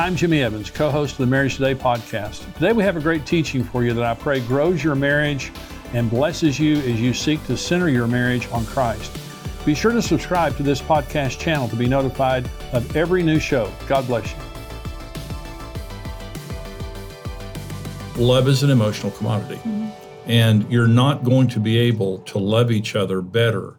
I'm Jimmy Evans, co host of the Marriage Today podcast. Today we have a great teaching for you that I pray grows your marriage and blesses you as you seek to center your marriage on Christ. Be sure to subscribe to this podcast channel to be notified of every new show. God bless you. Love is an emotional commodity, mm-hmm. and you're not going to be able to love each other better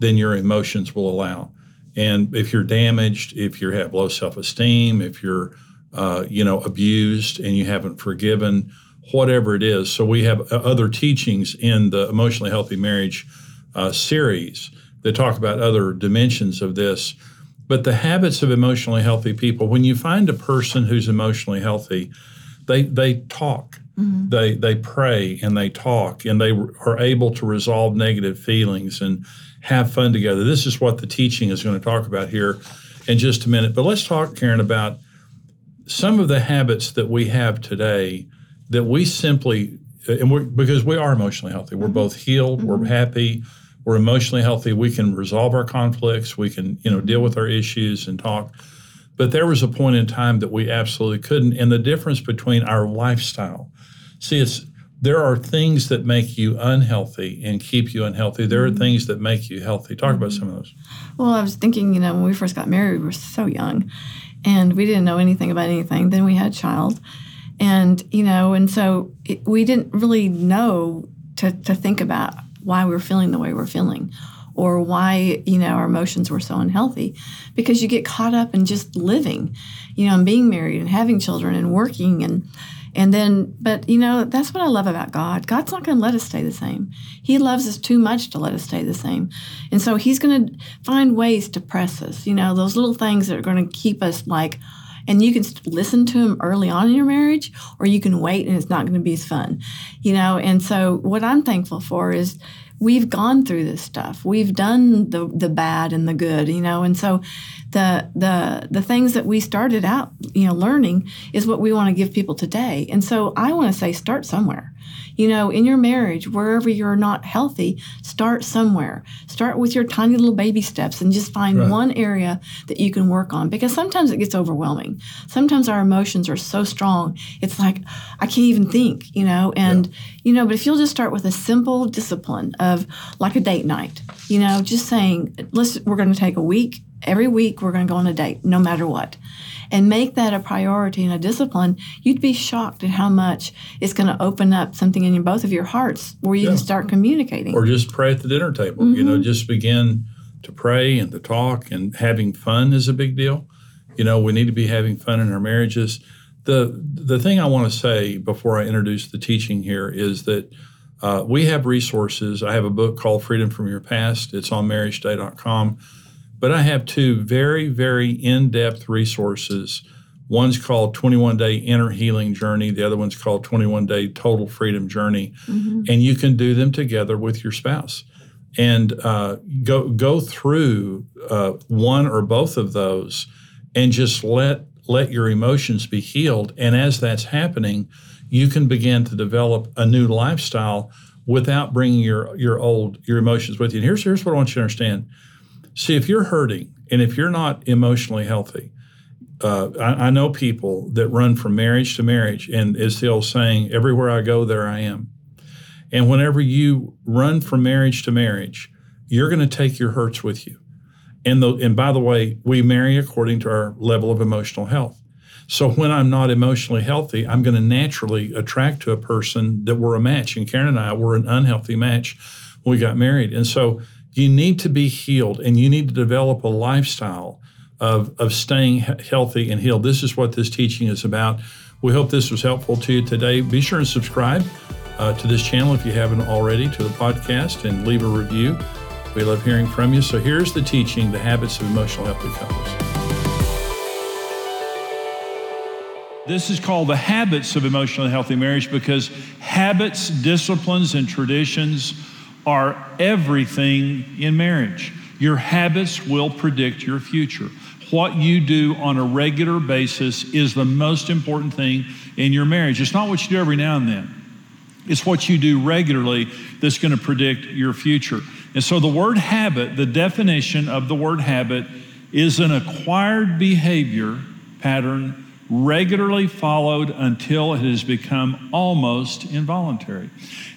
than your emotions will allow. And if you're damaged, if you have low self-esteem, if you're uh, you know abused and you haven't forgiven, whatever it is. So we have uh, other teachings in the emotionally healthy marriage uh, series that talk about other dimensions of this. But the habits of emotionally healthy people, when you find a person who's emotionally healthy, they they talk. Mm-hmm. They they pray and they talk and they are able to resolve negative feelings and have fun together. This is what the teaching is going to talk about here in just a minute. But let's talk, Karen, about some of the habits that we have today that we simply, and we're, because we are emotionally healthy, we're mm-hmm. both healed, mm-hmm. we're happy, we're emotionally healthy, we can resolve our conflicts, we can, you know, deal with our issues and talk. But there was a point in time that we absolutely couldn't. And the difference between our lifestyle, see, it's there are things that make you unhealthy and keep you unhealthy. There are mm-hmm. things that make you healthy. Talk about some of those. Well, I was thinking, you know, when we first got married, we were so young and we didn't know anything about anything. Then we had a child. And, you know, and so it, we didn't really know to, to think about why we were feeling the way we're feeling or why, you know, our emotions were so unhealthy because you get caught up in just living, you know, and being married and having children and working and, and then, but you know, that's what I love about God. God's not going to let us stay the same. He loves us too much to let us stay the same. And so He's going to find ways to press us, you know, those little things that are going to keep us like, and you can listen to him early on in your marriage or you can wait and it's not going to be as fun you know and so what i'm thankful for is we've gone through this stuff. We've done the the bad and the good, you know. And so the the the things that we started out, you know, learning is what we want to give people today. And so I want to say start somewhere. You know, in your marriage, wherever you're not healthy, start somewhere. Start with your tiny little baby steps and just find right. one area that you can work on because sometimes it gets overwhelming. Sometimes our emotions are so strong, it's like I can't even think, you know, and yeah. you know, but if you'll just start with a simple discipline of like a date night, you know, just saying, let's we're going to take a week every week we're going to go on a date no matter what and make that a priority and a discipline, you'd be shocked at how much it's going to open up something in both of your hearts where you yeah. can start communicating. Or just pray at the dinner table. Mm-hmm. You know, mm-hmm. just begin to pray and to talk and having fun is a big deal. You know, we need to be having fun in our marriages. The the thing I want to say before I introduce the teaching here is that uh, we have resources. I have a book called Freedom from Your Past. It's on marriagetoday.com but I have two very, very in depth resources. One's called 21 Day Inner Healing Journey, the other one's called 21 Day Total Freedom Journey. Mm-hmm. And you can do them together with your spouse. And uh, go, go through uh, one or both of those and just let, let your emotions be healed. And as that's happening, you can begin to develop a new lifestyle without bringing your, your old your emotions with you. And here's, here's what I want you to understand See, if you're hurting and if you're not emotionally healthy, uh, I, I, know people that run from marriage to marriage, and it's the old saying, everywhere I go, there I am. And whenever you run from marriage to marriage, you're going to take your hurts with you. And, the, and by the way, we marry according to our level of emotional health. So when I'm not emotionally healthy, I'm going to naturally attract to a person that we're a match. And Karen and I were an unhealthy match when we got married. And so you need to be healed and you need to develop a lifestyle of, of staying healthy and healed. This is what this teaching is about. We hope this was helpful to you today. Be sure and subscribe uh, to this channel if you haven't already to the podcast and leave a review. We love hearing from you. So here's the teaching The Habits of Emotional Healthy Couples. This is called the habits of emotionally healthy marriage because habits, disciplines, and traditions are everything in marriage. Your habits will predict your future. What you do on a regular basis is the most important thing in your marriage. It's not what you do every now and then, it's what you do regularly that's going to predict your future. And so, the word habit, the definition of the word habit, is an acquired behavior pattern regularly followed until it has become almost involuntary.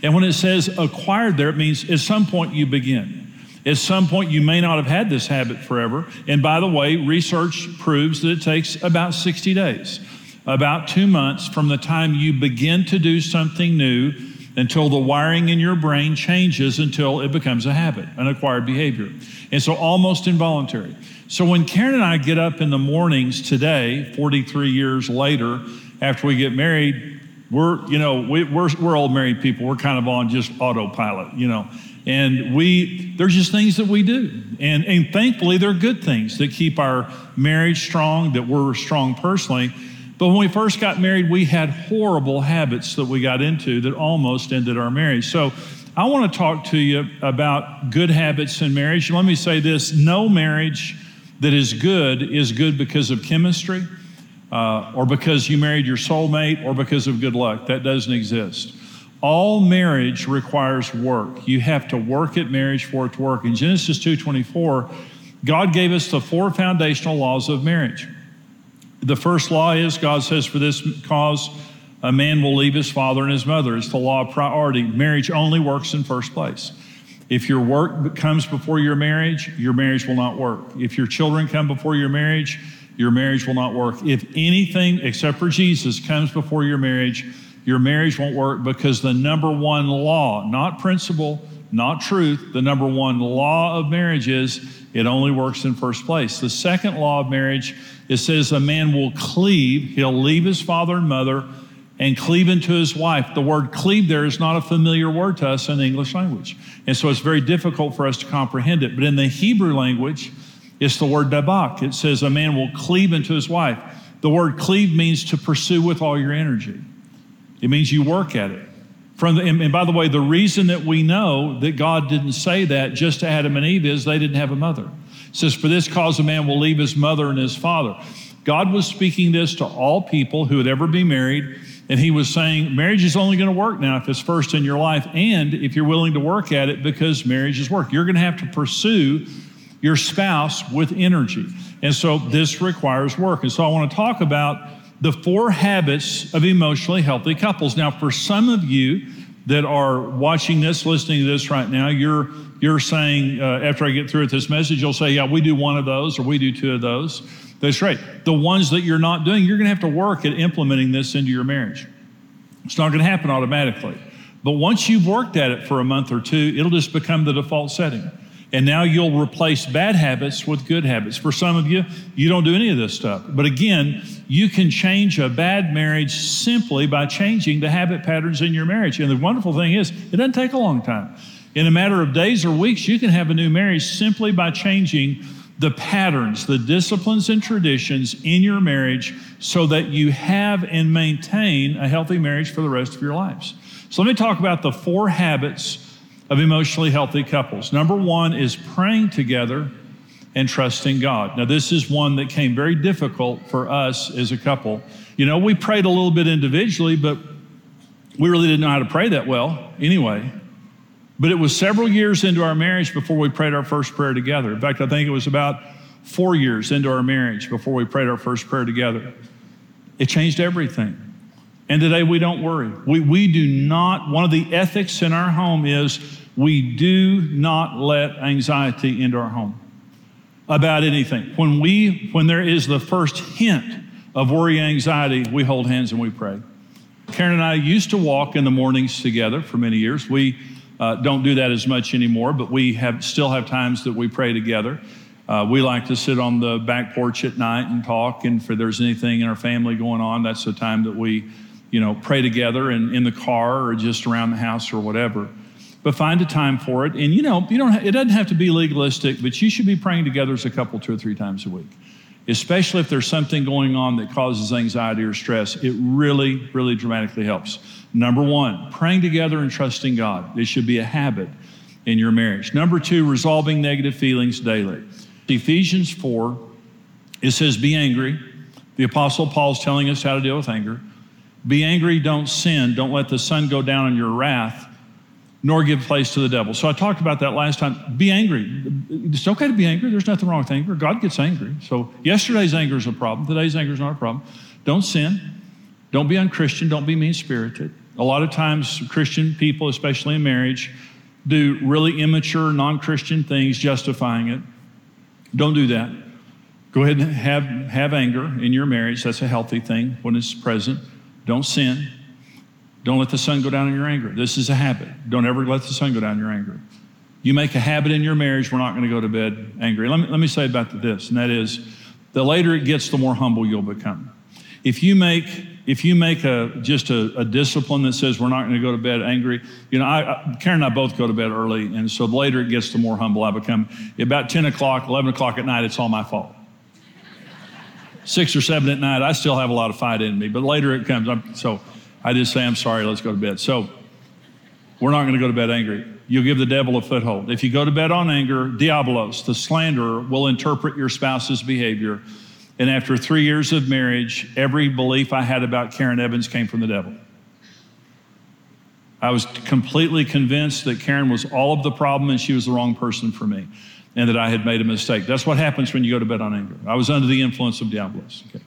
And when it says acquired there, it means at some point you begin. At some point, you may not have had this habit forever. And by the way, research proves that it takes about 60 days, about two months from the time you begin to do something new until the wiring in your brain changes until it becomes a habit, an acquired behavior. And so almost involuntary. So when Karen and I get up in the mornings today, 43 years later, after we get married, we're, you know, we, we're, we're old married people. We're kind of on just autopilot, you know. And we, there's just things that we do. And, and thankfully, they're good things that keep our marriage strong, that we're strong personally. But when we first got married, we had horrible habits that we got into that almost ended our marriage. So I want to talk to you about good habits in marriage. Let me say this no marriage that is good is good because of chemistry uh, or because you married your soulmate or because of good luck. That doesn't exist. All marriage requires work. You have to work at marriage for it to work. In Genesis 2:24, God gave us the four foundational laws of marriage. The first law is God says, For this cause, a man will leave his father and his mother. It's the law of priority. Marriage only works in first place. If your work comes before your marriage, your marriage will not work. If your children come before your marriage, your marriage will not work. If anything except for Jesus comes before your marriage, your marriage won't work because the number one law, not principle, not truth, the number one law of marriage is it only works in first place. The second law of marriage, it says a man will cleave, he'll leave his father and mother and cleave into his wife. The word cleave there is not a familiar word to us in the English language. And so it's very difficult for us to comprehend it. But in the Hebrew language, it's the word dabak. It says a man will cleave into his wife. The word cleave means to pursue with all your energy. It means you work at it. From the, and by the way, the reason that we know that God didn't say that just to Adam and Eve is they didn't have a mother. It says, For this cause a man will leave his mother and his father. God was speaking this to all people who would ever be married. And he was saying, marriage is only going to work now if it's first in your life and if you're willing to work at it because marriage is work. You're going to have to pursue your spouse with energy. And so this requires work. And so I want to talk about the four habits of emotionally healthy couples. Now, for some of you that are watching this, listening to this right now, you're you're saying uh, after I get through with this message, you'll say, "Yeah, we do one of those, or we do two of those." That's right. The ones that you're not doing, you're going to have to work at implementing this into your marriage. It's not going to happen automatically, but once you've worked at it for a month or two, it'll just become the default setting. And now you'll replace bad habits with good habits. For some of you, you don't do any of this stuff. But again, you can change a bad marriage simply by changing the habit patterns in your marriage. And the wonderful thing is, it doesn't take a long time. In a matter of days or weeks, you can have a new marriage simply by changing the patterns, the disciplines, and traditions in your marriage so that you have and maintain a healthy marriage for the rest of your lives. So, let me talk about the four habits of emotionally healthy couples. Number one is praying together and trusting God. Now, this is one that came very difficult for us as a couple. You know, we prayed a little bit individually, but we really didn't know how to pray that well anyway. But it was several years into our marriage before we prayed our first prayer together. In fact, I think it was about four years into our marriage before we prayed our first prayer together. It changed everything. And today we don't worry. We, we do not, one of the ethics in our home is we do not let anxiety into our home about anything. When we, when there is the first hint of worry, anxiety, we hold hands and we pray. Karen and I used to walk in the mornings together for many years. We uh, don't do that as much anymore, but we have still have times that we pray together. Uh, we like to sit on the back porch at night and talk, and if there's anything in our family going on, that's the time that we you know, pray together and in the car or just around the house or whatever. But find a time for it. And you know, you don't, it doesn't have to be legalistic, but you should be praying together as a couple two or three times a week. Especially if there's something going on that causes anxiety or stress, it really, really dramatically helps. Number one, praying together and trusting God. It should be a habit in your marriage. Number two, resolving negative feelings daily. Ephesians 4, it says, Be angry. The Apostle Paul's telling us how to deal with anger. Be angry, don't sin. Don't let the sun go down on your wrath, nor give place to the devil. So I talked about that last time. Be angry. It's okay to be angry. There's nothing wrong with anger. God gets angry. So yesterday's anger is a problem. Today's anger is not a problem. Don't sin. Don't be unchristian. Don't be mean spirited. A lot of times, Christian people, especially in marriage, do really immature, non Christian things justifying it. Don't do that. Go ahead and have, have anger in your marriage. That's a healthy thing when it's present. Don't sin. Don't let the sun go down in your anger. This is a habit. Don't ever let the sun go down in your anger. You make a habit in your marriage, we're not going to go to bed angry. Let me, let me say about this, and that is the later it gets, the more humble you'll become. If you make if you make a just a, a discipline that says we're not going to go to bed angry, you know, I, I, Karen and I both go to bed early, and so the later it gets, the more humble I become. About 10 o'clock, 11 o'clock at night, it's all my fault. Six or seven at night, I still have a lot of fight in me, but later it comes. I'm, so I just say, I'm sorry, let's go to bed. So we're not going to go to bed angry. You'll give the devil a foothold. If you go to bed on anger, diabolos, the slanderer, will interpret your spouse's behavior and after three years of marriage, every belief I had about Karen Evans came from the devil. I was completely convinced that Karen was all of the problem and she was the wrong person for me and that I had made a mistake. That's what happens when you go to bed on anger. I was under the influence of Diabolos. Okay.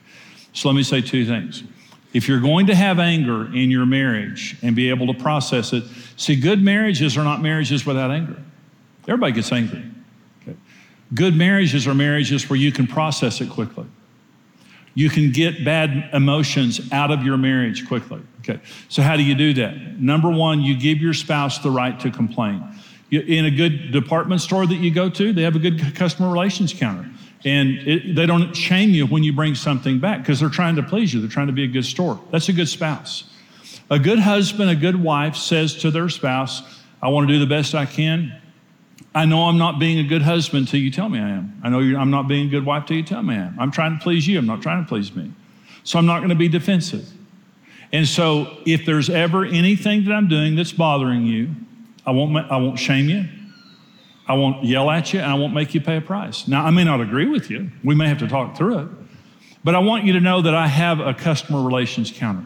So let me say two things. If you're going to have anger in your marriage and be able to process it, see, good marriages are not marriages without anger. Everybody gets angry. Okay. Good marriages are marriages where you can process it quickly. You can get bad emotions out of your marriage quickly. Okay. So, how do you do that? Number one, you give your spouse the right to complain. In a good department store that you go to, they have a good customer relations counter. And it, they don't shame you when you bring something back because they're trying to please you. They're trying to be a good store. That's a good spouse. A good husband, a good wife says to their spouse, I want to do the best I can. I know I'm not being a good husband till you tell me I am. I know I'm not being a good wife till you tell me I am. I'm trying to please you. I'm not trying to please me. So I'm not going to be defensive. And so if there's ever anything that I'm doing that's bothering you, I won't, I won't shame you. I won't yell at you and I won't make you pay a price. Now, I may not agree with you. We may have to talk through it. But I want you to know that I have a customer relations counter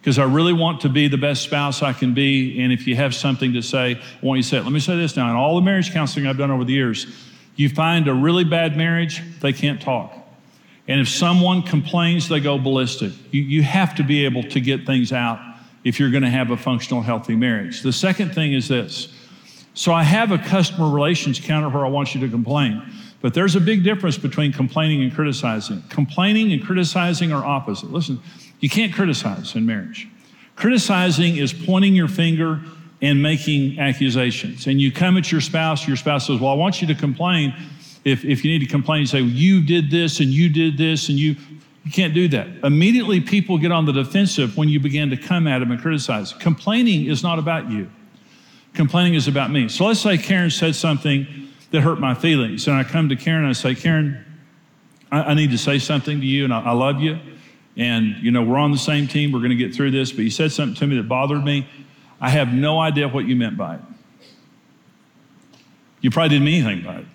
because I really want to be the best spouse I can be. And if you have something to say, I want you to say it. Let me say this now. In all the marriage counseling I've done over the years, you find a really bad marriage, they can't talk. And if someone complains, they go ballistic. You, you have to be able to get things out if you're going to have a functional, healthy marriage. The second thing is this. So I have a customer relations counter where I want you to complain. But there's a big difference between complaining and criticizing. Complaining and criticizing are opposite. Listen, you can't criticize in marriage. Criticizing is pointing your finger and making accusations. And you come at your spouse, your spouse says, Well, I want you to complain. If, if you need to complain, you say, well, You did this and you did this and you. You can't do that. Immediately, people get on the defensive when you begin to come at them and criticize. Complaining is not about you, complaining is about me. So let's say Karen said something that hurt my feelings. And I come to Karen and I say, Karen, I, I need to say something to you and I, I love you. And, you know, we're on the same team. We're going to get through this. But you said something to me that bothered me. I have no idea what you meant by it. You probably didn't mean anything by it.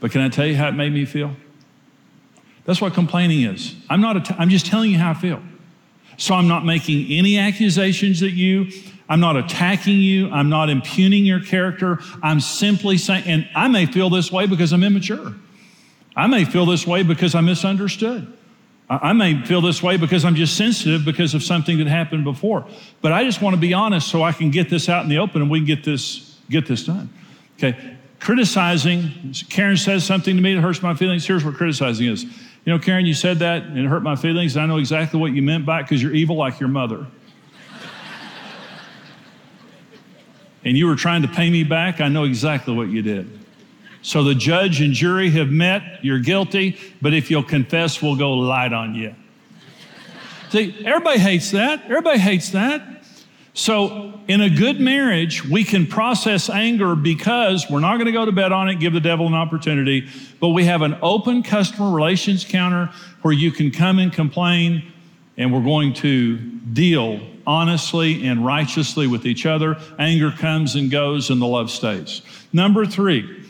But can I tell you how it made me feel? That's what complaining is. I'm not, t- I'm just telling you how I feel. So I'm not making any accusations at you. I'm not attacking you. I'm not impugning your character. I'm simply saying, and I may feel this way because I'm immature. I may feel this way because I misunderstood. I may feel this way because I'm just sensitive because of something that happened before. But I just want to be honest so I can get this out in the open and we can get this, get this done. Okay. Criticizing, Karen says something to me that hurts my feelings. Here's what criticizing is. You know, Karen, you said that and it hurt my feelings. I know exactly what you meant by it because you're evil like your mother. And you were trying to pay me back. I know exactly what you did. So the judge and jury have met. You're guilty, but if you'll confess, we'll go light on you. See, everybody hates that. Everybody hates that. So, in a good marriage, we can process anger because we're not going to go to bed on it, give the devil an opportunity, but we have an open customer relations counter where you can come and complain, and we're going to deal honestly and righteously with each other. Anger comes and goes, and the love stays. Number three,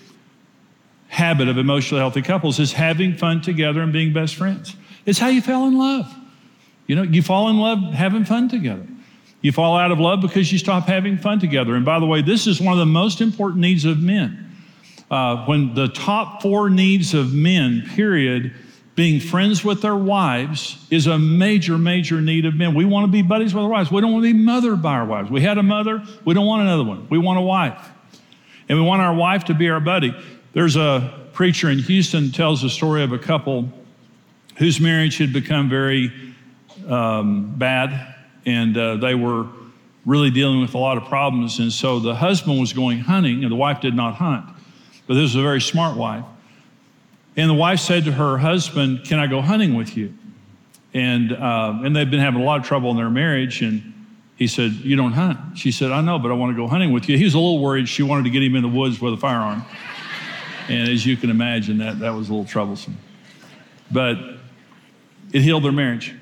habit of emotionally healthy couples is having fun together and being best friends. It's how you fell in love. You know, you fall in love having fun together. You fall out of love because you stop having fun together. And by the way, this is one of the most important needs of men. Uh, when the top four needs of men, period, being friends with their wives is a major, major need of men. We want to be buddies with our wives. We don't want to be mothered by our wives. We had a mother, we don't want another one. We want a wife. And we want our wife to be our buddy. There's a preacher in Houston tells a story of a couple whose marriage had become very um, bad, and uh, they were really dealing with a lot of problems. And so the husband was going hunting, and the wife did not hunt. But this was a very smart wife. And the wife said to her husband, Can I go hunting with you? And, uh, and they've been having a lot of trouble in their marriage. And he said, You don't hunt. She said, I know, but I want to go hunting with you. He was a little worried. She wanted to get him in the woods with a firearm. And as you can imagine, that, that was a little troublesome. But it healed their marriage.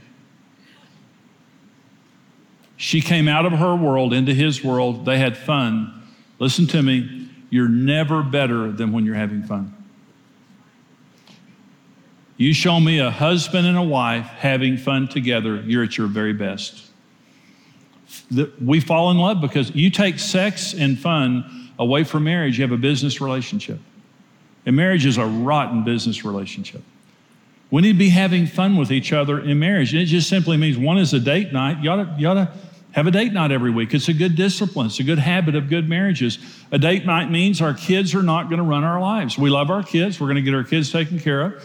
She came out of her world into his world. They had fun. Listen to me, you're never better than when you're having fun. You show me a husband and a wife having fun together, you're at your very best. We fall in love because you take sex and fun away from marriage, you have a business relationship. And marriage is a rotten business relationship. We need to be having fun with each other in marriage. And it just simply means one is a date night. You ought to, you ought to have a date night every week. It's a good discipline, it's a good habit of good marriages. A date night means our kids are not going to run our lives. We love our kids, we're going to get our kids taken care of,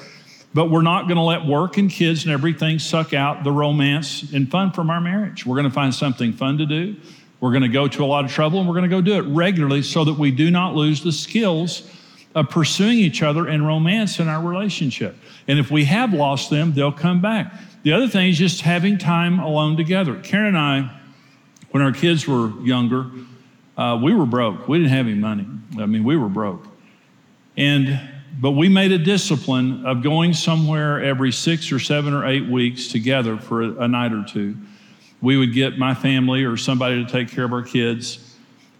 but we're not going to let work and kids and everything suck out the romance and fun from our marriage. We're going to find something fun to do. We're going to go to a lot of trouble and we're going to go do it regularly so that we do not lose the skills of pursuing each other and romance in our relationship. And if we have lost them, they'll come back. The other thing is just having time alone together. Karen and I, when our kids were younger, uh, we were broke. We didn't have any money. I mean, we were broke. And but we made a discipline of going somewhere every six or seven or eight weeks together for a, a night or two. We would get my family or somebody to take care of our kids.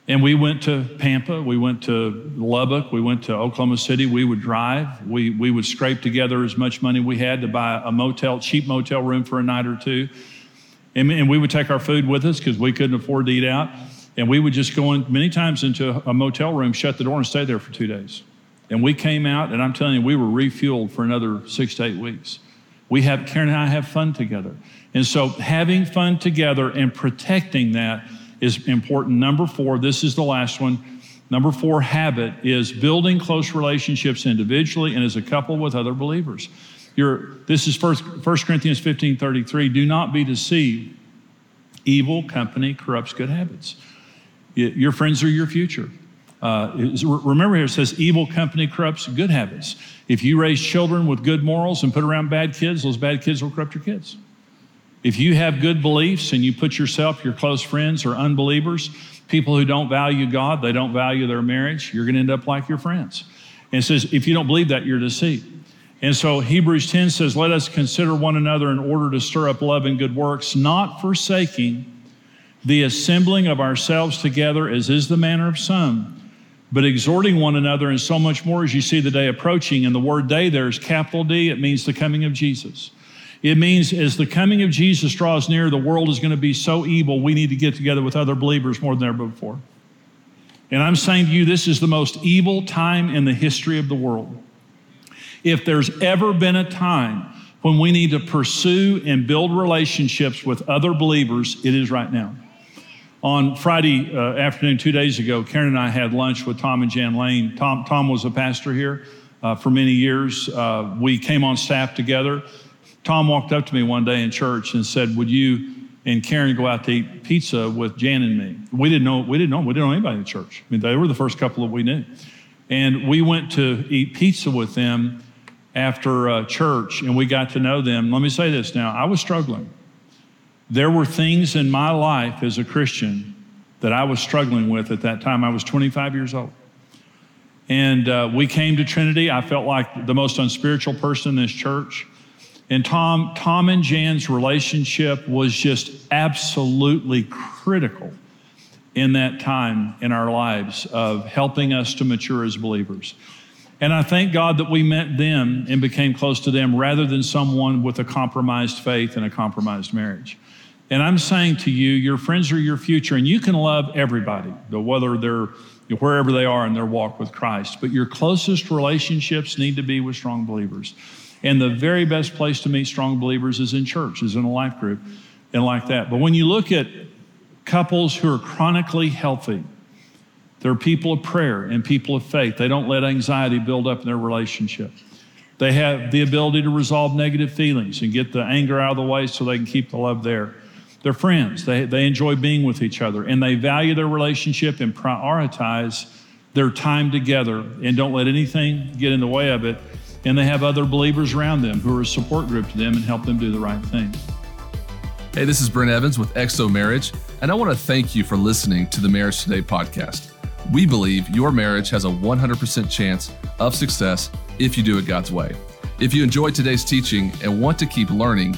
And we went to Pampa, we went to Lubbock, we went to Oklahoma City. We would drive. We, we would scrape together as much money we had to buy a motel, cheap motel room for a night or two. And, and we would take our food with us because we couldn't afford to eat out. And we would just go in many times into a motel room, shut the door, and stay there for two days. And we came out, and I'm telling you, we were refueled for another six to eight weeks. We have, Karen and I have fun together. And so having fun together and protecting that is important. Number four, this is the last one. Number four habit is building close relationships individually and as a couple with other believers. You're, this is first, 1 Corinthians 15 33. Do not be deceived. Evil company corrupts good habits. Your friends are your future. Uh, remember here it says evil company corrupts good habits. If you raise children with good morals and put around bad kids, those bad kids will corrupt your kids. If you have good beliefs and you put yourself, your close friends, or unbelievers, people who don't value God, they don't value their marriage, you're going to end up like your friends. And it says, if you don't believe that, you're deceived. And so Hebrews 10 says, Let us consider one another in order to stir up love and good works, not forsaking the assembling of ourselves together, as is the manner of some, but exhorting one another, and so much more as you see the day approaching. And the word day there is capital D, it means the coming of Jesus. It means as the coming of Jesus draws near, the world is going to be so evil, we need to get together with other believers more than ever before. And I'm saying to you, this is the most evil time in the history of the world. If there's ever been a time when we need to pursue and build relationships with other believers, it is right now. On Friday uh, afternoon, two days ago, Karen and I had lunch with Tom and Jan Lane. Tom, Tom was a pastor here uh, for many years. Uh, we came on staff together. Tom walked up to me one day in church and said, Would you and Karen go out to eat pizza with Jan and me? We didn't know, we didn't know, we didn't know anybody in the church. I mean, they were the first couple that we knew. And we went to eat pizza with them after uh, church and we got to know them. Let me say this now I was struggling. There were things in my life as a Christian that I was struggling with at that time. I was 25 years old. And uh, we came to Trinity. I felt like the most unspiritual person in this church. And Tom, Tom and Jan's relationship was just absolutely critical in that time in our lives of helping us to mature as believers. And I thank God that we met them and became close to them rather than someone with a compromised faith and a compromised marriage. And I'm saying to you, your friends are your future, and you can love everybody, whether they're wherever they are in their walk with Christ. But your closest relationships need to be with strong believers. And the very best place to meet strong believers is in church, is in a life group, and like that. But when you look at couples who are chronically healthy, they're people of prayer and people of faith. They don't let anxiety build up in their relationship. They have the ability to resolve negative feelings and get the anger out of the way so they can keep the love there. They're friends. They, they enjoy being with each other and they value their relationship and prioritize their time together and don't let anything get in the way of it. And they have other believers around them who are a support group to them and help them do the right thing. Hey, this is Brent Evans with XO Marriage, and I want to thank you for listening to the Marriage Today podcast. We believe your marriage has a 100% chance of success if you do it God's way. If you enjoyed today's teaching and want to keep learning,